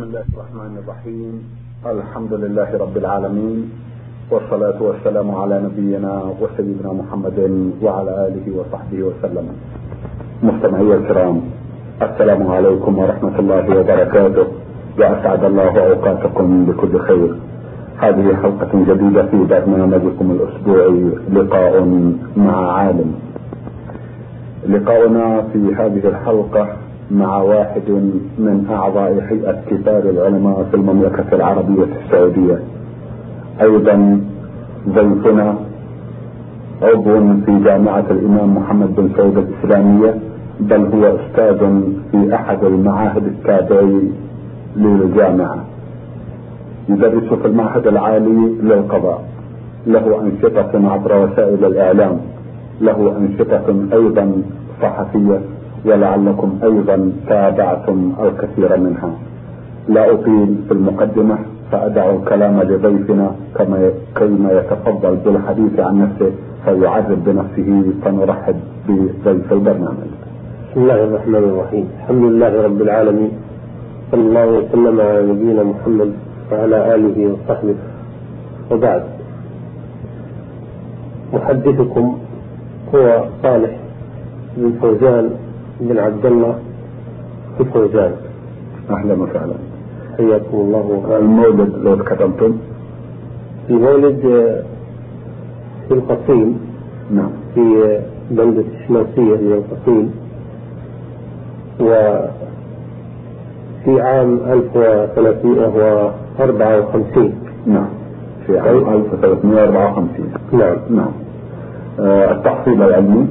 بسم الله الرحمن الرحيم. الحمد لله رب العالمين والصلاة والسلام على نبينا وسيدنا محمد وعلى آله وصحبه وسلم. مستمعي الكرام السلام عليكم ورحمة الله وبركاته. وأسعد الله أوقاتكم بكل خير. هذه حلقة جديدة في برنامجكم الأسبوعي لقاء مع عالم. لقاؤنا في هذه الحلقة مع واحد من أعضاء هيئة كبار العلماء في المملكة العربية السعودية. أيضا ضيفنا عضو في جامعة الإمام محمد بن سعود الإسلامية بل هو أستاذ في أحد المعاهد التابعة للجامعة. يدرس في المعهد العالي للقضاء. له أنشطة عبر وسائل الإعلام. له أنشطة أيضا صحفية. ولعلكم أيضا تابعتم الكثير منها. لا أطيل في المقدمة فأدع الكلام لضيفنا كما كيما يتفضل بالحديث عن نفسه فيعرف بنفسه فنرحب بضيف البرنامج. بسم الله الرحمن الرحيم. الحمد لله رب العالمين صلى الله وسلم على نبينا محمد وعلى آله وصحبه. وبعد محدثكم هو صالح بن فوزان بن عبد الله الفوزان. أهلا وسهلا. حياكم الله. المولد لو كتبتم؟ المولد في القصيم. نعم. في بلدة الشماسية من القصيم. وفي عام 1354 نعم. في عام 1354 نعم. نعم. آه التحصيل العلمي؟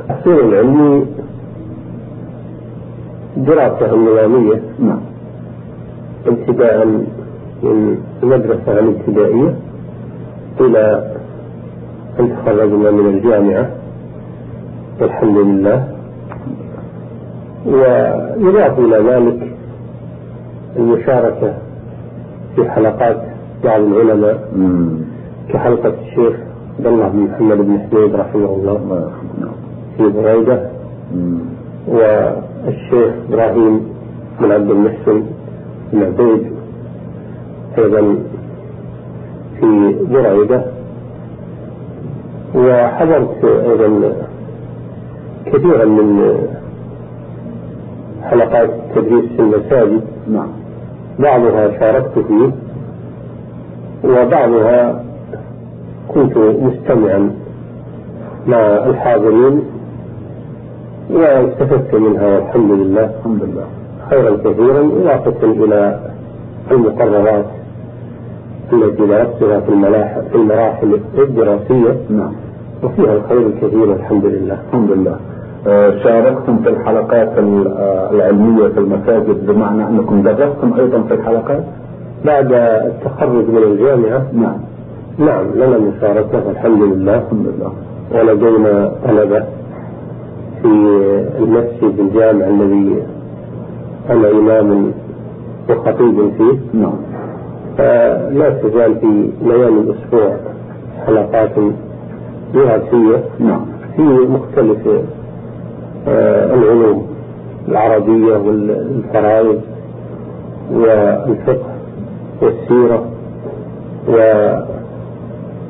التحصيل العلمي دراسة النظامية نعم. ابتداء من المدرسة الابتدائية إلى أن تخرجنا من الجامعة. والحمد لله. ويضاف إلى ذلك المشاركة في حلقات بعض العلماء. كحلقة الشيخ عبد الله بن محمد بن حميد رحمه الله. في بريدة. والشيخ إبراهيم بن عبد المحسن بن عبيد أيضا في بريدة وحضرت أيضا كثيرا من حلقات التدريس في المساجد. نعم. بعضها شاركت فيه وبعضها كنت مستمعا مع الحاضرين. واستفدت منها والحمد لله. الحمد لله. خيرا كثيرا إضافة إلى المقررات التي درستها في الملاحق في المراحل الدراسية. نعم. وفيها الخير الكثير والحمد لله. الحمد لله. آه، شاركتم في الحلقات ال- آه، العلمية في المساجد بمعنى أنكم درستم أيضا في الحلقات؟ بعد التخرج من الجامعة. نعم. نعم لنا مشاركة والحمد لله. الحمد لله. ولدينا طلبة. في المسجد الجامع الذي أنا إمام وخطيب فيه. نعم. فلا تزال في ليالي الأسبوع حلقات دراسية نعم. في مختلف آه، العلوم العربية والفرائض والفقه والسيرة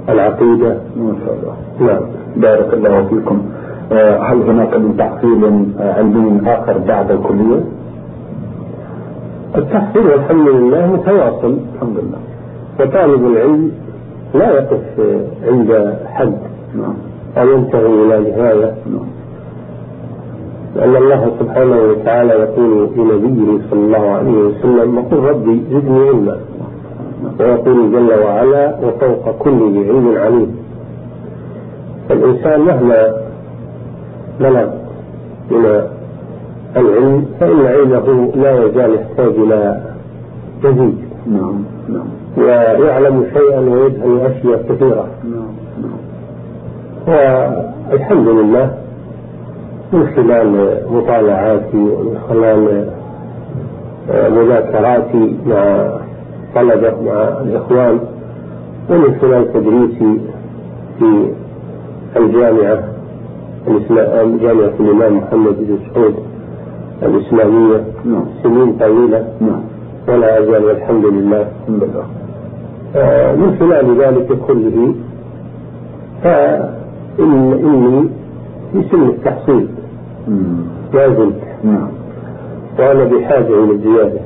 والعقيدة. ما شاء الله. نعم. بارك الله فيكم. هل هناك من تحصيل آه، علمي آخر بعد الكلية؟ التحصيل والحمد لله متواصل الحمد لله. وطالب العلم لا يقف عند حد. نعم. أو ينتهي إلى نهاية. نعم. لأن الله سبحانه وتعالى يقول لنبيه صلى الله عليه وسلم وقل ربي زدني علما. ويقول جل وعلا وفوق كل ذي علم عليم. فالإنسان مهما بلغ من العلم فإن علمه لا يزال يحتاج إلى مزيد نعم نعم. ويعلم شيئا ويجهل أشياء كثيرة. نعم نعم. والحمد لله من خلال مطالعاتي ومن خلال مذاكراتي مع طلبة مع الإخوان ومن خلال تدريسي في الجامعة الإسلام جامعة الإمام محمد بن سعود الإسلامية. نعم. سنين طويلة. نعم. ولا أزال والحمد لله. الحمد لله. آه، من خلال ذلك كله فإني في سن التحصيل. ما زلت. نعم. وأنا بحاجة إلى الزيادة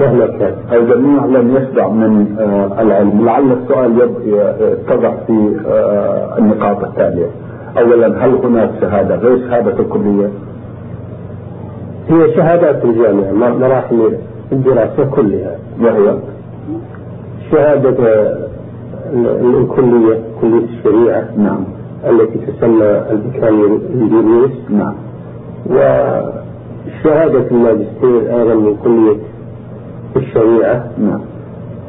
مهما كان. الجميع لم يشبع من آه، العلم. لعل السؤال يتضح في آه، النقاط التالية. أولا هل هناك شهادة؟ غير شهادة الكلية؟ هي شهادات الجامعة م- مراحل الدراسة كلها. وهي شهادة ال- الكلية كلية الشريعة. نعم. التي تسمى البكالوريوس. نعم. وشهادة الماجستير أيضا من كلية الشريعة. نعم.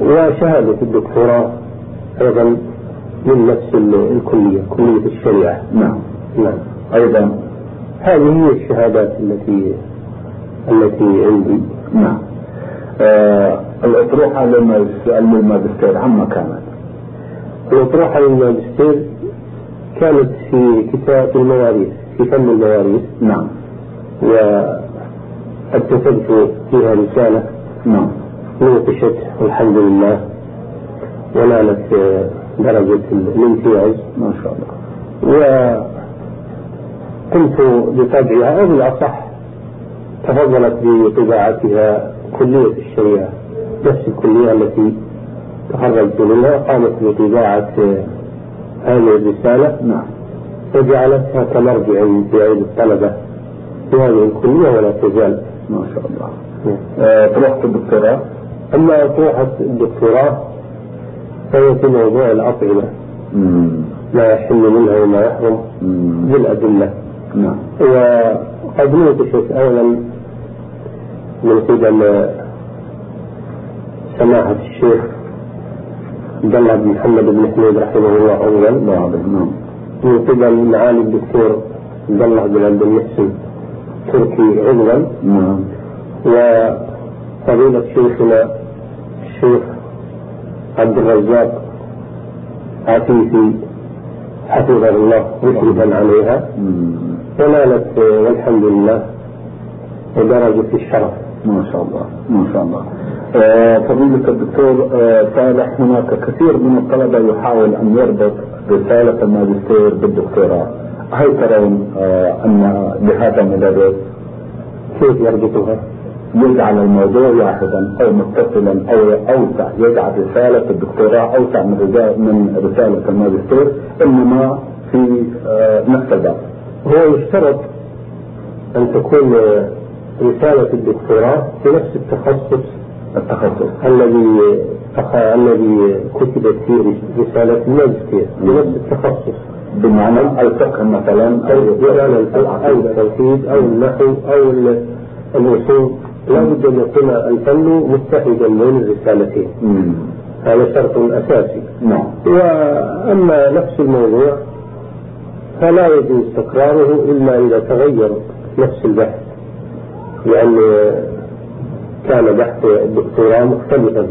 وشهادة الدكتوراه أيضا. من نفس ال- الكلية كلية الشريعة. نعم. نعم. أيضا هذه هي الشهادات التي التي عندي. نعم. آه الأطروحة للماجس- للماجستير عما كانت؟ الأطروحة للماجستير كانت في كتاب المواريث في فن المواريث. نعم. كتبت فيها رسالة. نعم. نوقشت والحمد لله. ونالت آه، درجة الامتياز. ما شاء الله. وقمت بطبعها أو بالأصح تفضلت بطباعتها كلية الشريعة نفس الكلية التي تخرجت منها قامت بطباعة آه، هذه الرسالة. نعم. وجعلتها كمرجع لعيد الطلبة في هذه الكلية ولا تزال. ما شاء الله. آه طرحت الدكتوراه؟ أما أطروحة الدكتوراه فهي في موضوع الأطعمة. ما يحل منها وما يحرم. بالأدلة. نعم. وقد نوقشت أيضا من قبل سماحة الشيخ عبد الله بن محمد بن حميد رحمه الله أولا. نعم. من قبل معالي الدكتور عبد الله بن عبد المحسن تركي عضوا. نعم. وفضيلة شيخنا الشيخ عبد الرزاق عفيفي حفظه الله مشرفا عليها. ونالت والحمد لله درجة الشرف. ما شاء الله ما شاء الله. آه، فضيلة الدكتور آه، صالح هناك كثير من الطلبة يحاول أن يربط رسالة الماجستير بالدكتوراه. هل ترون آه، أن لهذا مدرس كيف يربطها؟ يجعل الموضوع واحدا أو متصلا أو أوسع يجعل رسالة الدكتوراه أوسع من من رسالة الماجستير إنما في آه، نفس الباب هو يشترط أن تكون رسالة الدكتوراه في نفس التخصص التخصص. الذي الذي كتبت فيه رسالة الماجستير في نفس التخصص. بمعنى الفقه مثلا بمعنى الفقه أو التوحيد أو النحو أو ال- الأصول لا بد أن يكون الفن متحدا بين الرسالتين. هذا شرط أساسي نعم وأما نفس الموضوع فلا يجوز تكراره إلا إذا تغير نفس البحث لأن كان بحث الدكتوراه مختلفا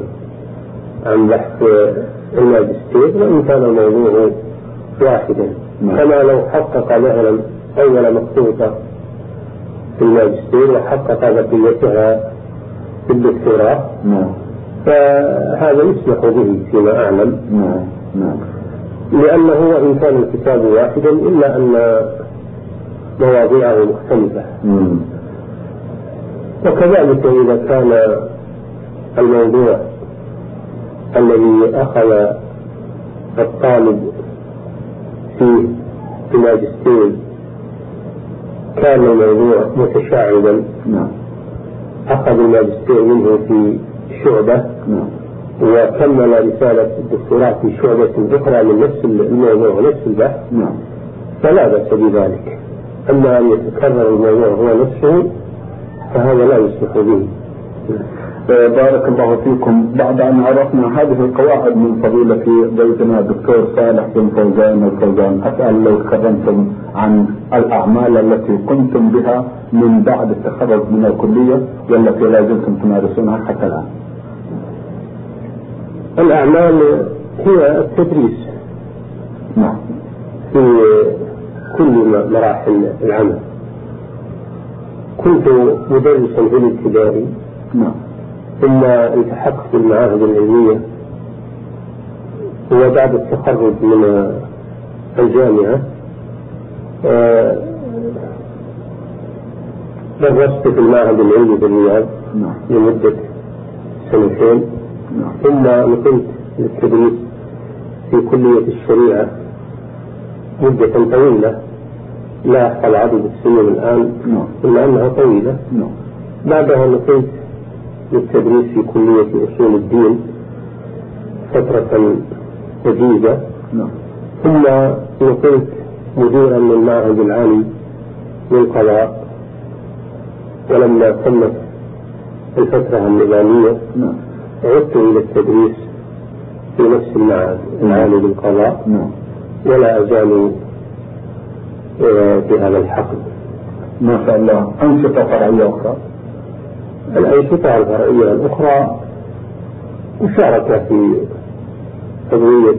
عن بحث الماجستير وإن كان الموضوع واحدا نعم. كما لو حقق مثلا أول مخطوطة في الماجستير وحقق بقيتها في الدكتوراه نعم. فهذا يسمح به فيما أعلم. نعم. نعم. لأنه وإن كان الكتاب واحدا إلا أن مواضيعه مختلفة. مم. وكذلك إذا كان الموضوع الذي أخذ الطالب فيه في الماجستير كان الموضوع متشعبا. نعم. أخذ الماجستير منه في شعبة. نعم. وكمل رسالة الدكتوراه في شعبة أخرى من نفس الموضوع ونفس البحث. نعم. فلا بأس بذلك. أما أن يتكرر الموضوع هو نفسه فهذا لا يسمح به. بارك الله فيكم. بعد أن عرفنا هذه القواعد من فضيلة ضيفنا الدكتور صالح بن فوزان الفوزان أسأل لو تكرمتم عن الأعمال التي قمتم بها من بعد التخرج من الكلية والتي لا زلتم تمارسونها حتى الآن. الأعمال هي التدريس نعم. في كل مراحل العمل. كنت مدرسا في الابتدائي. نعم. ثم التحقت بالمعاهد العلمية وبعد التخرج من الجامعة. آه، درست في المعهد العلمي في الرياض نعم. لمدة سنتين. نعم. ثم نقلت للتدريس في كلية الشريعة مدة طويلة. لا أحفظ عدد السنين الآن. نعم. إلا أنها طويلة. بعدها نقلت للتدريس في كلية أصول الدين فترة وجيزة نعم. ثم نقلت مديرا للمعهد العالي للقضاء ولما تمت الفترة النظامية. نعم. عدت إلى التدريس في نفس المعهد العالي للقضاء. نعم. ولا أزال آه، في هذا الحقل ما شاء الله. أنشطة فرعية أخرى. الأنشطة الفرعية الأخرى مشاركة في عضوية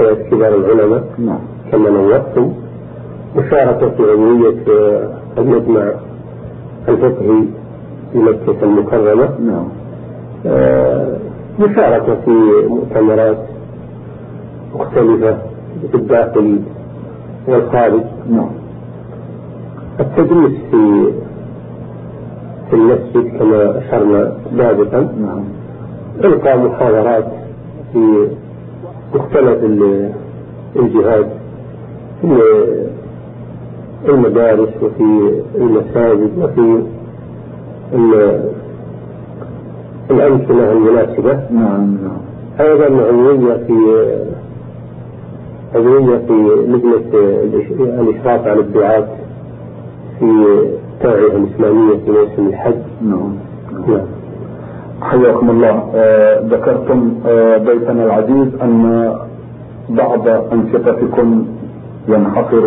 هيئة كبار العلماء نعم. كما نوهتم مشاركة في عضوية آه، المجمع الفقهي في مكة المكرمة. نعم. آه، مشاركة في مؤتمرات مختلفة في الداخل والخارج. نعم. التدريس في في المسجد كما أشرنا سابقا. نعم. إلقاء محاضرات في مختلف ال- الجهات في المدارس وفي المساجد وفي ال- الأمكنة المناسبة. نعم نعم. أيضا عضوية في عضوية في لجنة الإش- الإشراف على الدعاة في التوعية الإسلامية في موسم الحج. نعم. نعم. حياكم الله. آه، ذكرتم آه، بيتنا العزيز أن بعض أنشطتكم ينحصر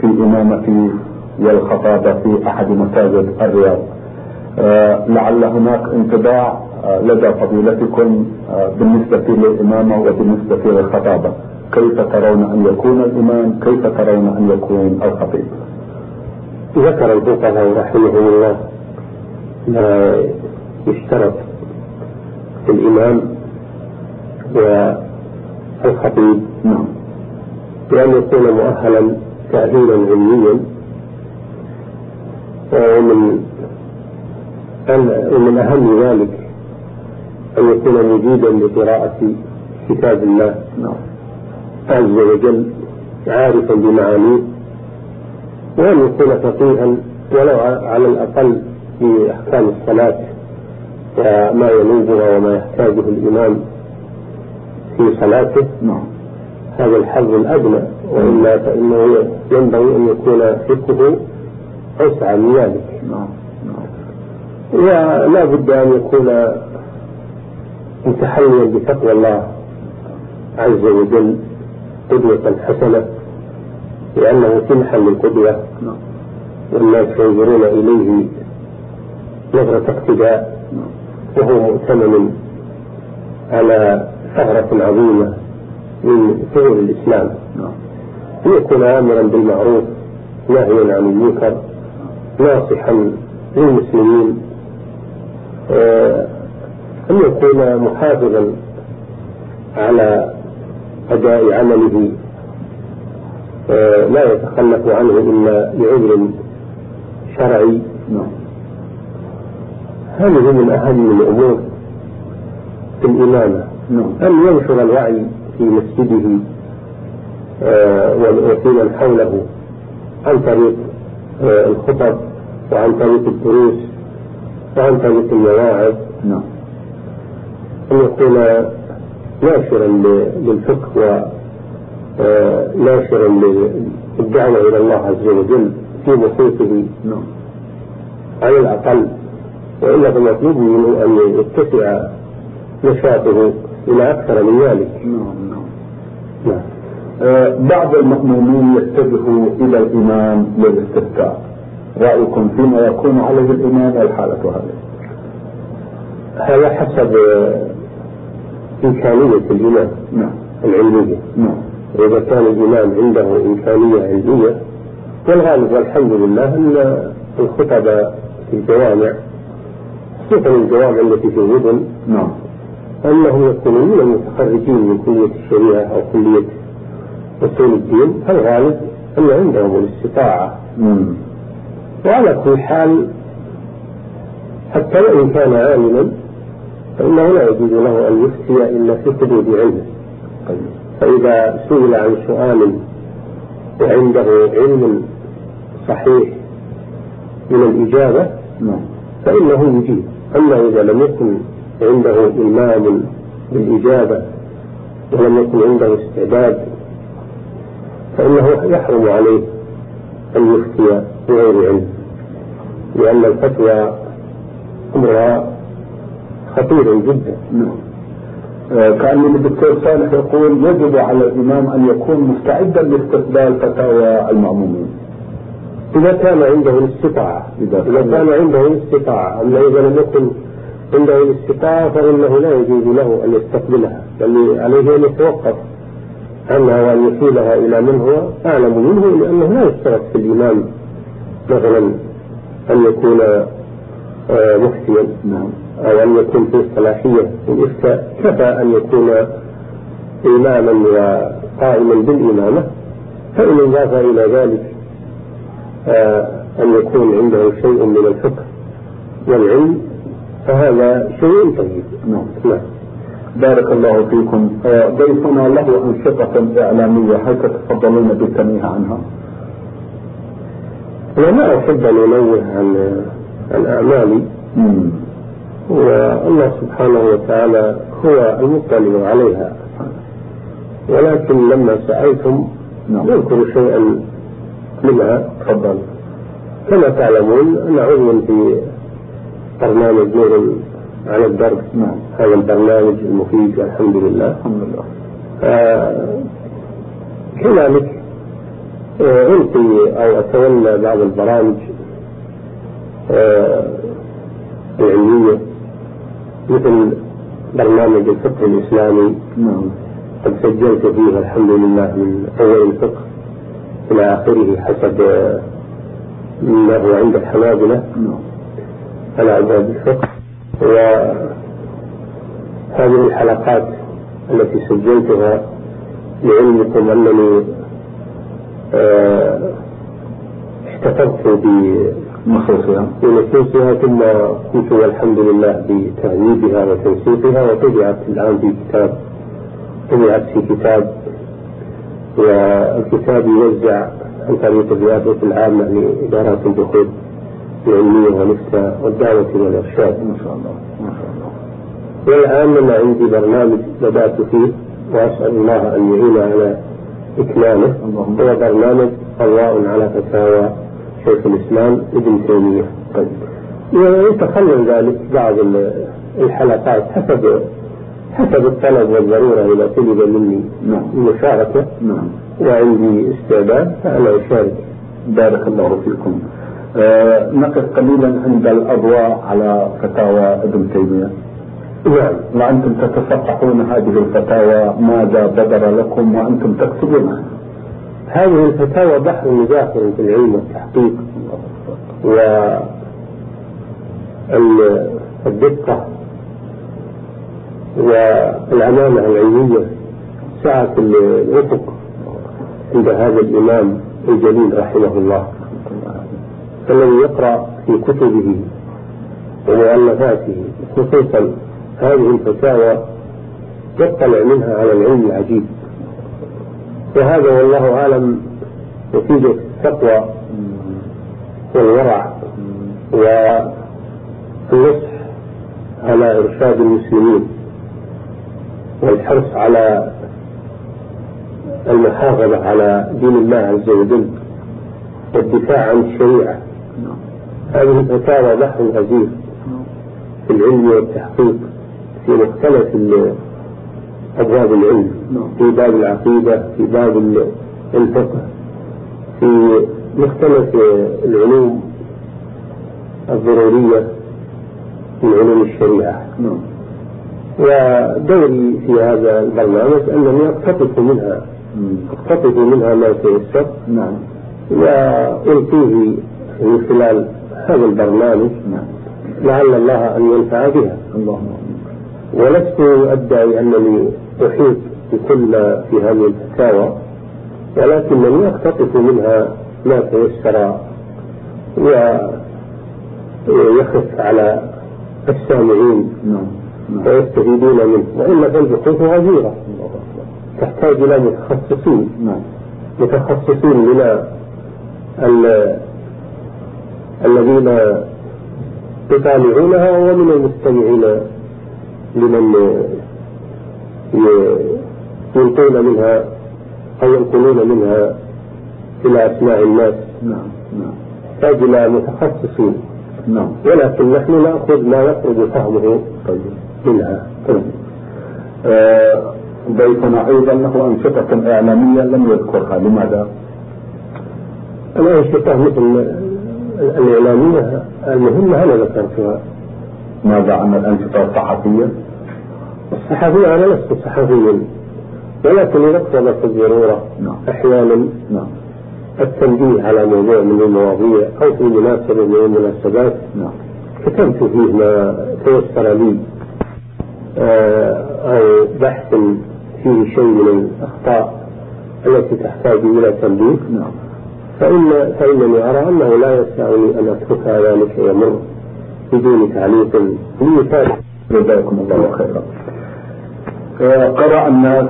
في إمامة والخطابة في أحد مساجد الرياض. آه، لعل هناك انطباع لدى فضيلتكم بالنسبة للإمامة وبالنسبة للخطابة. كيف ترون أن يكون الإمام؟ كيف ترون أن يكون الخطيب؟ ذكر الفقهاء رحمهم الله ما يشترط في الإمام والخطيب نعم. بأن يكون مؤهلا تأهيلا علميا ومن أن- ومن أهم ذلك أن يكون مجيدا لقراءة كتاب الله نعم. عز وجل عارفا بمعانيه. وأن يكون فقيها ولو على الأقل في أحكام الصلاة وما ينوبها وما يحتاجه الإمام في صلاته؟ نعم. هذا الحظ الأدنى وإلا فإنه ينبغي أن يكون فقهه أوسع من ذلك. نعم نعم. ولا بد أن يكون متحليا بتقوى الله عز وجل قدوة حسنة. لأنه في محل القدوة نعم. والناس ينظرون إليه نظرة اقتداء. نعم. وهو مؤتمن على ثغرة عظيمة من ثغور الإسلام. نعم. أن يكون آمرا بالمعروف ناهيا عن المنكر ناصحا للمسلمين. آه، أن يكون محافظا على أداء عمله لا يتخلف عنه إلا لعذر شرعي. نعم. هذه من أهم الأمور في الإمامة. نعم. أن ينشر الوعي في مسجده آه، وفي من حوله عن طريق آه، الخطب وعن طريق الدروس وعن طريق المواعظ. نعم. أن يكون ناشرا للفقه وناشرا للدعوة إلى الله عز وجل في محيطه نعم. على الأقل وإلا فالمطلوب منه أن يتسع نشاطه إلى أكثر من ذلك. نعم نعم. نعم. آه، بعض المأمومين يتجهوا إلى الإمام للاستفتاء. رأيكم فيما يكون عليه الإمام الحالة هذه؟ هذا حسب إمكانية الإمام نعم. العلمية. نعم. وإذا كان الإمام عنده إمكانية علمية والغالب والحمد لله أن الخطب في الجوامع خصوصا الجوامع التي في المدن نعم. أنهم يكونون من المتخرجين من كلية الشريعة أو كلية أصول الدين فالغالب أن عندهم الاستطاعة. مم. وعلى كل حال حتى وإن كان عالما فإنه لا يجوز له أن يفتي إلا في حدود علمه. طيب. فإذا سئل عن سؤال وعنده علم صحيح من الإجابة نعم. فإنه يجيب. أما إذا لم يكن عنده إلمام بالإجابة ولم يكن عنده استعداد فإنه يحرم عليه أن يفتي بغير علم لأن الفتوى أمرها خطير جدا. كأن الدكتور صالح يقول يجب على الإمام أن يكون مستعدا لاستقبال فتاوى المأمومين. إذا كان عنده الاستطاعة إذا إذا كان- كان عنده الاستطاعة أما إذا لم يكن عنده الاستطاعة فإنه لا يجوز له أن يستقبلها بل عليه أن يتوقف عنها وأن يحيلها إلى من هو أعلم منه لأنه لا يشترط في الإمام مثلا أن يكون مفتيا نعم. أو أن يكون في صلاحية الإفتاء كفى أن يكون إماما وقائما بالإمامة فإن إضاف إلى ذلك آه، أن يكون عنده شيء من الفقه والعلم فهذا شيء طيب. نعم. نعم. بارك الله فيكم. آه، ضيفنا له أنشطة إعلامية. هل تتفضلون بالتنويه عنها؟ أنا ما أحب أن أنوه عن مم. والله سبحانه وتعالى هو المطلع عليها. ولكن لما سألتم نعم. نذكر شيئا منها. تفضل. كما تعلمون أنا عضو في برنامج نور على الدرب. نعم. هذا البرنامج المفيد والحمد لله. الحمد لله. آه، كذلك آه، ألقي أو أتولى بعض البرامج آه، العلمية مثل برنامج الفقه الإسلامي نعم. قد سجلت فيه الحمد لله من أول الفقه إلى آخره حسب ما هو عند الحنابلة. نعم. على أبواب الفقه. وهذه الحلقات التي سجلتها لعلمكم أنني آه، احتفظت ب- نصوصها بنصوصها ثم قمت والحمد لله بتهذيبها وتنسيقها وطبعت الآن في كتاب طبعت في كتاب. والكتاب يوزع عن طريق الرياضة العامة لإدارات الدخول العلمية والإفتاء والدعوة والإرشاد. ما شاء الله ما شاء الله. والآن أنا عندي برنامج بدأت فيه وأسأل الله أن يعين على إكماله. هو برنامج قضاء على فتاوى شيخ الإسلام ابن تيمية. طيب. ويتخلل ذلك بعض ال- الحلقات حسب حسب الطلب والضرورة إذا طلب مني نعم. نعم. وعندي استعداد. فأنا أشارك. بارك الله فيكم. آه نقف قليلا عند الأضواء على فتاوى ابن تيمية. نعم. وأنتم تتصفحون هذه الفتاوى ماذا بدر لكم وأنتم تكتبونها هذه الفتاوى بحر داخل في العلم والتحقيق والدقة والأمانة العلمية سعة الأفق عند هذا الإمام الجليل رحمه الله الذي يقرأ في كتبه ومؤلفاته خصوصا هذه الفتاوى يطلع منها على العلم العجيب. وهذا والله أعلم نتيجة التقوى والورع والنصح على إرشاد المسلمين والحرص على المحافظة على دين الله عز وجل والدفاع عن الشريعة. هذه الفتاوى بحر غزير في العلم والتحقيق في مختلف أبواب العلم. في باب العقيدة في باب ال- الفقه في مختلف العلوم الضرورية من علوم الشريعة. نعم. ودوري في هذا البرنامج أنني أقتطف منها. أقتطف منها ما تيسر نعم. وألقيه من خلال هذا البرنامج نعم. لعل الله أن ينفع بها. اللهم ولست أدعي أنني أحيط بكل ما في هذه الفتاوى ولكنني أقتطف منها ما تيسر ويخف على السامعين نعم نعم. ويستفيدون منه وإلا فالبحوث غزيرة. تحتاج إلى متخصصين. نعم. متخصصين من ال- الذين يطالعونها ومن المستمعين لمن يلقون منها أو ينقلون منها إلى أسماع الناس. نعم نعم. إلى متخصصين. نعم. ولكن نحن نأخذ ما يخرج فهمه طيب. منها. طيب. آه، ضيفنا أيضا له أنشطة إعلامية لم يذكرها. لماذا؟ الأنشطة مثل الإعلامية المهمة أنا ذكرتها. ماذا عن الأنشطة الصحفية؟ الصحفي أنا لست صحفيا. ولكن إذا اقتضت الضرورة نعم. أحيانا نعم. التنبيه على موضوع من المواضيع أو في مناسبة من المناسبات. نعم. كتبت فيه ما تيسر لي آه، أو بحث فيه شيء من الأخطاء التي تحتاج إلى تنبيه. نعم. فإن فإنني أرى أنه لا يسعني أن أترك ذلك يمر بدون تعليق. ليفاد جزاكم الله خيرا. آه، قرأ الناس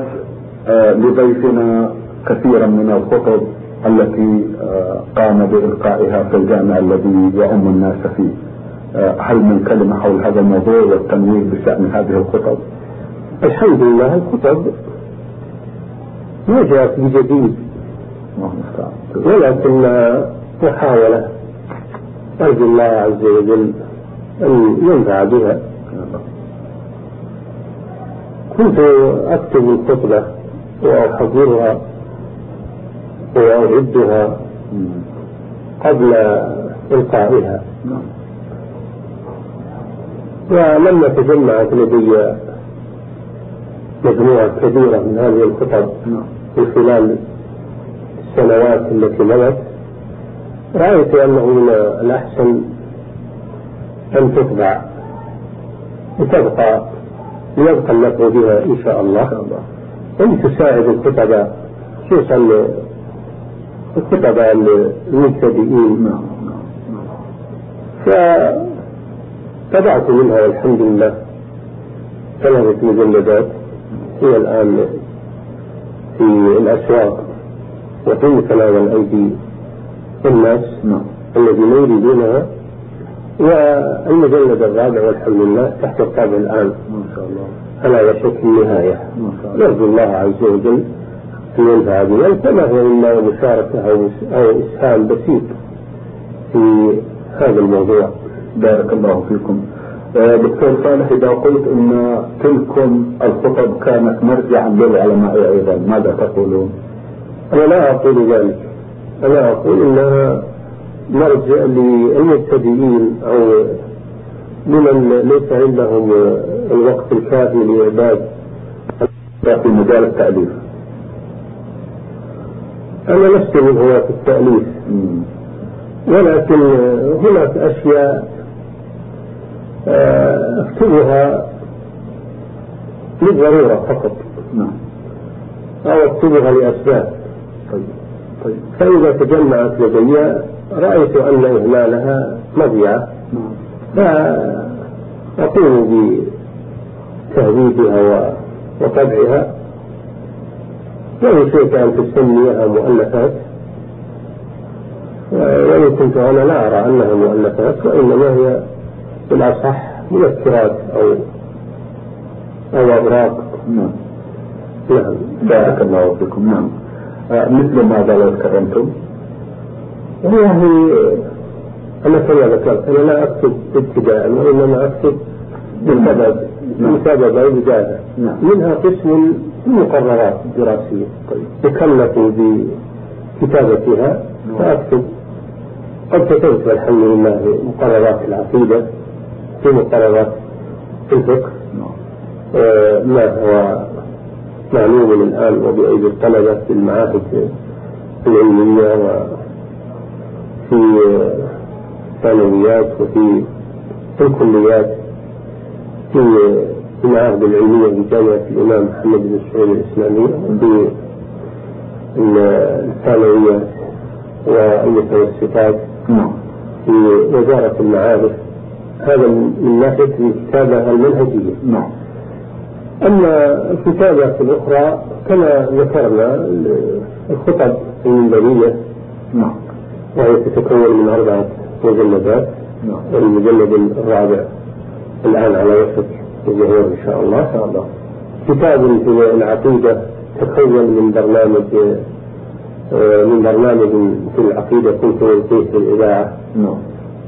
لضيفنا كثيرا من الخطب التي آه، قام بإلقائها في الجامع الذي يؤم الناس فيه. آه، هل من كلمة حول هذا الموضوع والتنويه بشأن هذه الخطب؟ الحمد لله الخطب ما جاءت بجديد ولكنها محاولة أرجو الله عز وجل أن ينفع بها. كنت أكتب الخطبة وأحضرها وأعدها. قبل إلقائها ولما تجمعت لدي مجموعة كبيرة من هذه الخطب في خلال السنوات التي مضت رأيت أنه من الأحسن أن تطبع لتبقى ليبقى النفع بها إن شاء الله وأن تساعد الخطباء خصوصا الخطباء المبتدئين. نعم نعم نعم. فطبعت منها والحمد لله. ثلاثة مجلدات هي الآن في الأسواق وفي متناول أيدي الناس نعم. الذين يريدونها. والمجلد الرابع والحمد لله تحت الطابع الآن. ما شاء الله. على وشك النهاية. نرجو الله عز وجل أن ينفع بنا فما هو إلا مشاركة أو إسهام بسيط في هذا الموضوع. بارك الله فيكم. آه، دكتور صالح إذا قلت أن تلكم الخطب كانت مرجعا للعلماء أيضا ماذا تقولون؟ أنا لا أقول ذلك. أنا أقول إنها مرجع للمبتدئين أو لمن ليس عندهم الوقت الكافي لإعداد في مجال التأليف. أنا لست من هواة التأليف. ولكن هناك أشياء آه، أكتبها للضرورة فقط. نعم. أو أكتبها لأسباب. طيب طيب. فإذا تجمعت لدي رأيت أن إهمالها مضيعة. نعم. فأقوم بتهذيبها وطبعها. وإن شئت أن تسميها مؤلفات. وإن كنت أنا لا أرى أنها مؤلفات وإنما هي بالأصح مذكرات أو أو أوراق نعم. نعم. بارك الله فيكم. نعم. آه، مثل ماذا لو تكرمتم؟ والله أنا كما ذكرت أنا لا أكتب ابتداء وإنما أكتب بسبب بسبب إجازة نعم. منها قسم المقررات الدراسية. تكلفوا بكتابتها فأكتب قد كتبت والحمد لله مقررات العقيدة في مقررات الفقه. نعم. آه، ما هو معلوم الآن وبأيدي الطلبة في المعاهد العلمية وفي الثانويات وفي الكليات في المعاهد العلمية بجامعة الإمام محمد بن سعود الإسلامية وفي الثانويات والمتوسطات نعم. في وزارة المعارف. هذا من ناحية الكتابة المنهجية. نعم. أما الكتابات الأخرى كما ذكرنا الخطب المنبرية. نعم. وهي تتكون من أربعة مجلدات نعم. المجلد الرابع. الآن على وشك الظهور إن شاء الله. إن شاء الله. كتاب في العقيدة تكون من برنامج آه، من برنامج في العقيدة كنت ألقيه في الإذاعة. نعم.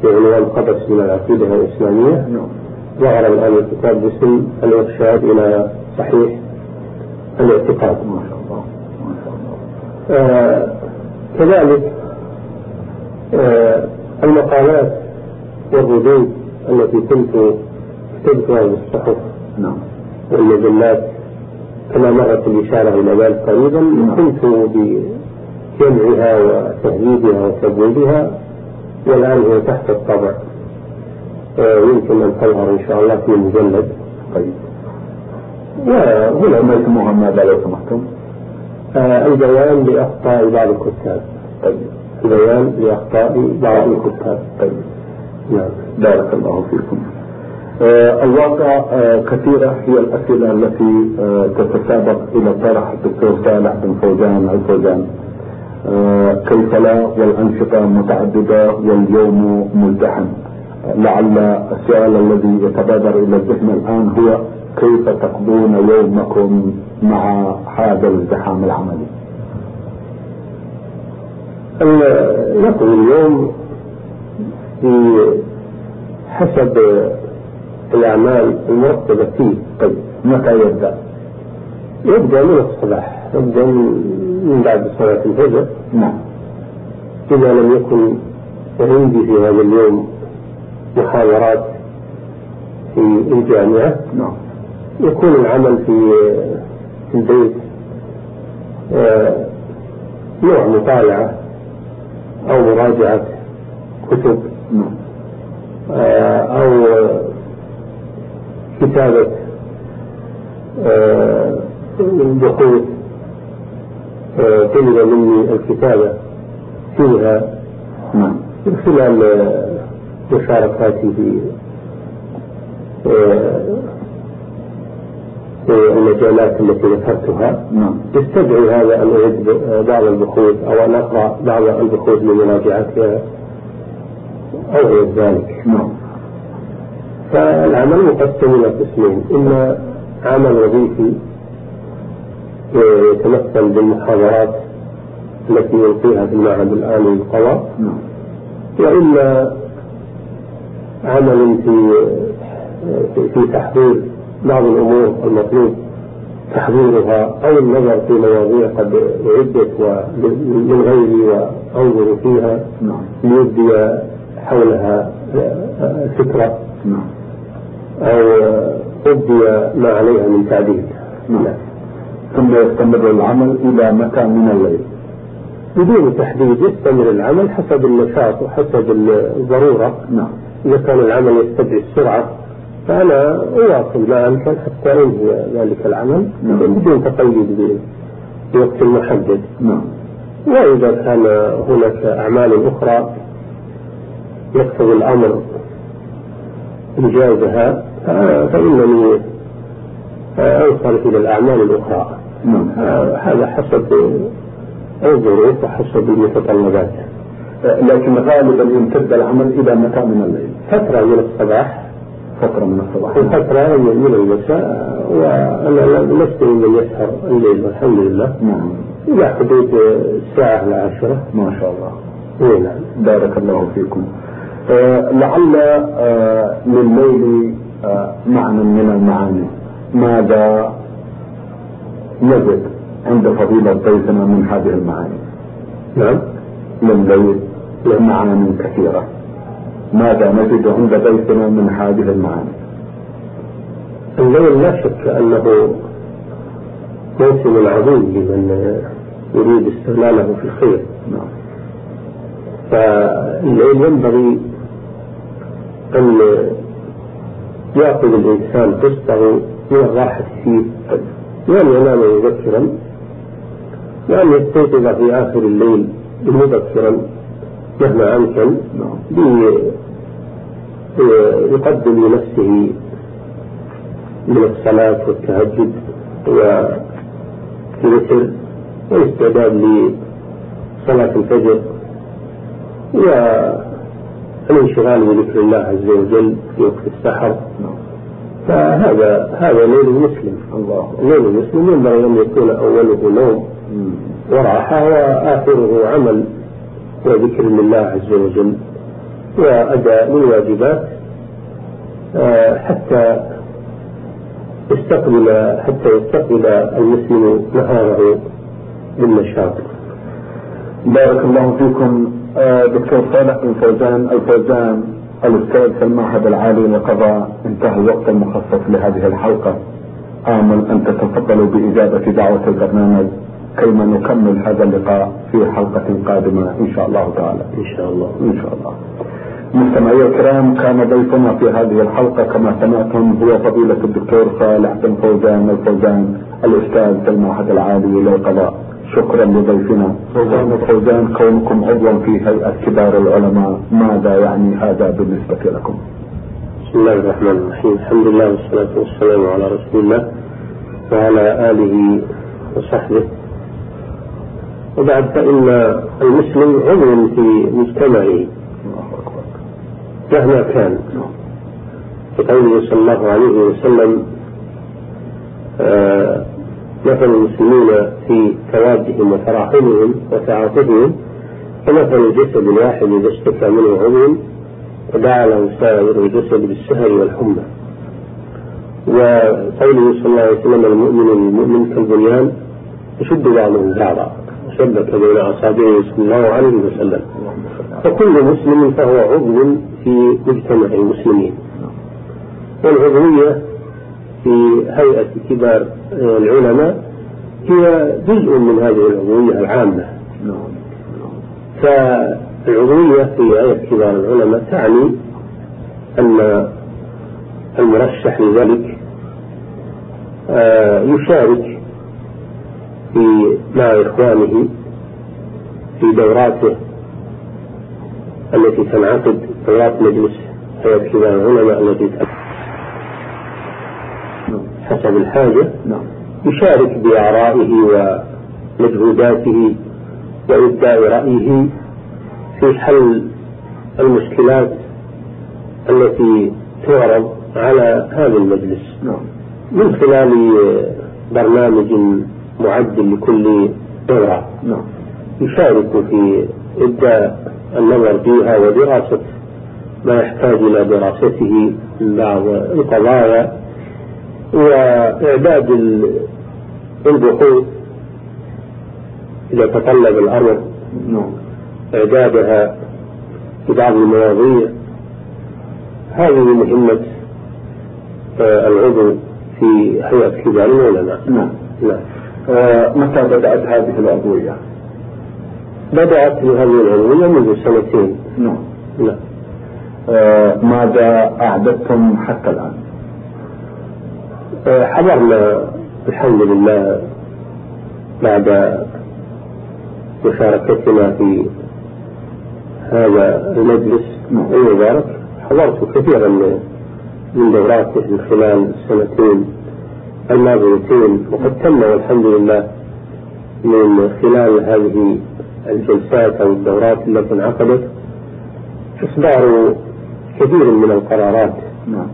بعنوان قبس من العقيدة الإسلامية. نعم. ظهر الآن الكتاب باسم الإرشاد إلى صحيح الاعتقاد. ما شاء الله. ما شاء الله. آه كذلك آه المقالات والردود التي كنت كتبتها بالصحف نعم. والمجلات كما مرت الإشارة إلى ذلك قريبا كنت بجمعها وتهذيبها وتبويبها والآن هي تحت الطبع. آه، يمكن أن تظهر إن شاء الله في مجلد طيب وهنا ما اسمها ماذا لو سمحتم؟ آه، البيان لأخطاء بعض الكتاب. طيب. البيان لأخطاء بعض الكتاب. طيب. نعم. بارك الله فيكم. آه الواقع آه كثيرة. هي الأسئلة التي آه تتسابق إلى طرح الدكتور صالح بن فوزان الفوزان. آه كيف لا والأنشطة متعددة واليوم مزدحم لعل السؤال الذي يتبادر إلى الذهن الآن هو كيف تقضون يومكم مع هذا الازدحام العملي؟ ال- نقضي اليوم في حسب الأعمال المرتبة فيه. طيب متى يبدأ؟ يبدأ من الصباح يبدأ من بعد صلاة الفجر. نعم. إذا لم يكن عندي في هذا اليوم محاضرات في الجامعة نعم. يكون العمل في في البيت آه، نوع مطالعة. أو مراجعة كتب آه، أو كتابة آه، بحوث آه، طلب مني الكتابة فيها نعم. من خلال آه، مشاركاتي آه، في المجالات التي ذكرتها. نعم. يستدعي هذا أن أعد بعض البحوث أو أن أقرأ بعض البحوث لمراجعتها أو غير ذلك. نعم. فالعمل مقسم إلى قسمين. إما عمل وظيفي يتمثل بالمحاضرات التي يلقيها في المعهد الآن للقضاء. نعم. وإما عمل في في تحضير بعض الأمور المطلوب تحضيرها أو النظر في مواضيع قد أعدت من غيري وأنظر فيها نعم. ليبدي حولها فكرة نعم. أو أبدي ما عليها من تعديل. نعم. ثم يستمر العمل إلى متى من الليل؟ بدون تحديد يستمر العمل حسب النشاط وحسب الضرورة. نعم. إذا كان العمل يستدعي السرعة فأنا أواصل ما أمكن حتى أنهي ذلك العمل نعم. بدون تقيد بوقت محدد. نعم. وإذا كان هناك أعمال أخرى يقتضي الأمر إنجازها فإنني أنصرف إلى الأعمال الأخرى. نعم. هذا حسب الظروف وحسب المتطلبات. لكن غالبا يمتد العمل إلى متى من الليل؟ فترة من الصباح. فترة من الصباح. وفترة من المساء وأنا لست ممن يسهر الليل والحمد لله. نعم. إلى حدود الساعة العاشرة. ما شاء الله. إي نعم. بارك الله فيكم. آه لعل آه لليل آه معنى من المعاني. ماذا نجد عند فضيلة ضيفنا من هذه المعاني؟ نعم. لليل معاني كثيرة ماذا نجد عند ضيفنا من هذه المعاني؟ الليل لا شك أنه موسم عظيم لمن يريد استغلاله في الخير. نعم. فالليل ينبغي أن يأخذ الإنسان قسطه من الراحة فيه وأن ينام مبكرا وأن يستيقظ في آخر الليل مبكرا. مهما أمكن يقدم لنفسه من الصلاة والتهجد والوتر والاستعداد لصلاة الفجر والانشغال بذكر الله عز وجل في وقت السحر. فهذا هذا ليل المسلم الله. ليل المسلم ينبغي أن يكون أوله نوم وراحة وآخره عمل. وذكر لله عز وجل وأداء للواجبات آه، حتى يستقبل حتى يستقبل المسلم نهاره بالنشاط. بارك الله فيكم آه، دكتور صالح بن فوزان الفوزان الأستاذ في المعهد العالي للقضاء انتهى الوقت المخصص لهذه الحلقة. آمل أن تتفضلوا بإجابة دعوة البرنامج كيما نكمل هذا اللقاء في حلقة قادمة إن شاء الله تعالى. إن شاء الله. إن شاء الله. مستمعي الكرام كان ضيفنا في هذه الحلقة كما سمعتم هو فضيلة الدكتور صالح بن فوزان الفوزان الأستاذ في المعهد العالي للقضاء شكرا لضيفنا فوزان الفوزان كونكم عضوا في هيئة كبار العلماء ماذا يعني هذا بالنسبة لكم؟ بسم الله الرحمن الرحيم الحمد لله والصلاة والسلام على رسول الله وعلى آله وصحبه وبعد فإن المسلم عضو في مجتمعه. مهما كان. قوله صلى الله عليه وسلم آه مثل المسلمين في توادهم وتراحمهم وتعاطفهم كمثل الجسد الواحد إذا اشتكى منه عضو ودعا له سائر الجسد بالسهر والحمى. وقوله صلى الله عليه وسلم المؤمن المؤمن كالبنيان يشد بعضه بعضا. شبك بين أصابعه صلى الله عليه وسلم. فكل مسلم فهو عضو في مجتمع المسلمين. والعضوية في هيئة كبار العلماء هي جزء من هذه العضوية العامة. فالعضوية في هيئة كبار العلماء تعني أن المرشح لذلك آه، يشارك في مع إخوانه في دوراته التي تنعقد دورات مجلس هيئة كبار العلماء التي حسب الحاجة نعم. يشارك بآرائه ومجهوداته وإبداء رأيه في حل المشكلات التي تعرض على هذا المجلس نعم. من خلال برنامج معد لكل دورة. نعم. يشارك في إبداء النظر فيها ودراسة ما يحتاج إلى دراسته من بعض القضايا وإعداد البحوث إذا تطلب الأمر. نعم. إعدادها في بعض المواضيع. هذه مهمة آه، العضو في هيئة كبار العلماء نعم. نعم. متى بدأت هذه العضوية؟ بدأت هذه العضوية منذ سنتين نعم نعم آه ماذا أعددتم حتى الآن؟ آه حضرنا الحمد لله بعد مشاركتنا في هذا المجلس نعم. المبارك حضرت كثيرا من دوراته من خلال السنتين الماضيتين وقد تم والحمد لله من خلال هذه الجلسات أو الدورات التي انعقدت إصدار كثير من القرارات نعم.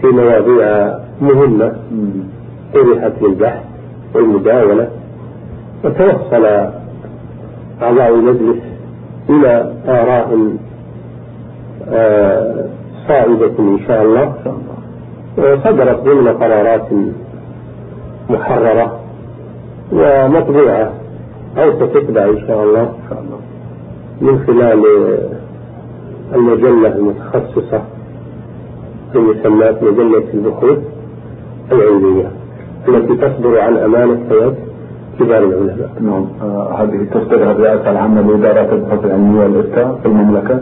في مواضيع مهمة طرحت للبحث والمداولة وتوصل أعضاء المجلس إلى آراء آه، صائبة إن شاء الله. وصدرت ضمن قرارات محررة ومطبوعة أو ستتبع إن شاء الله من خلال المجلة المتخصصة المسماة مجلة البحوث العلمية التي تصدر عن أمانة هيئة كبار العلماء. نعم آه هذه تصدرها الرئاسة العامة لإدارة البحوث العلمية والإفتاء في المملكة؟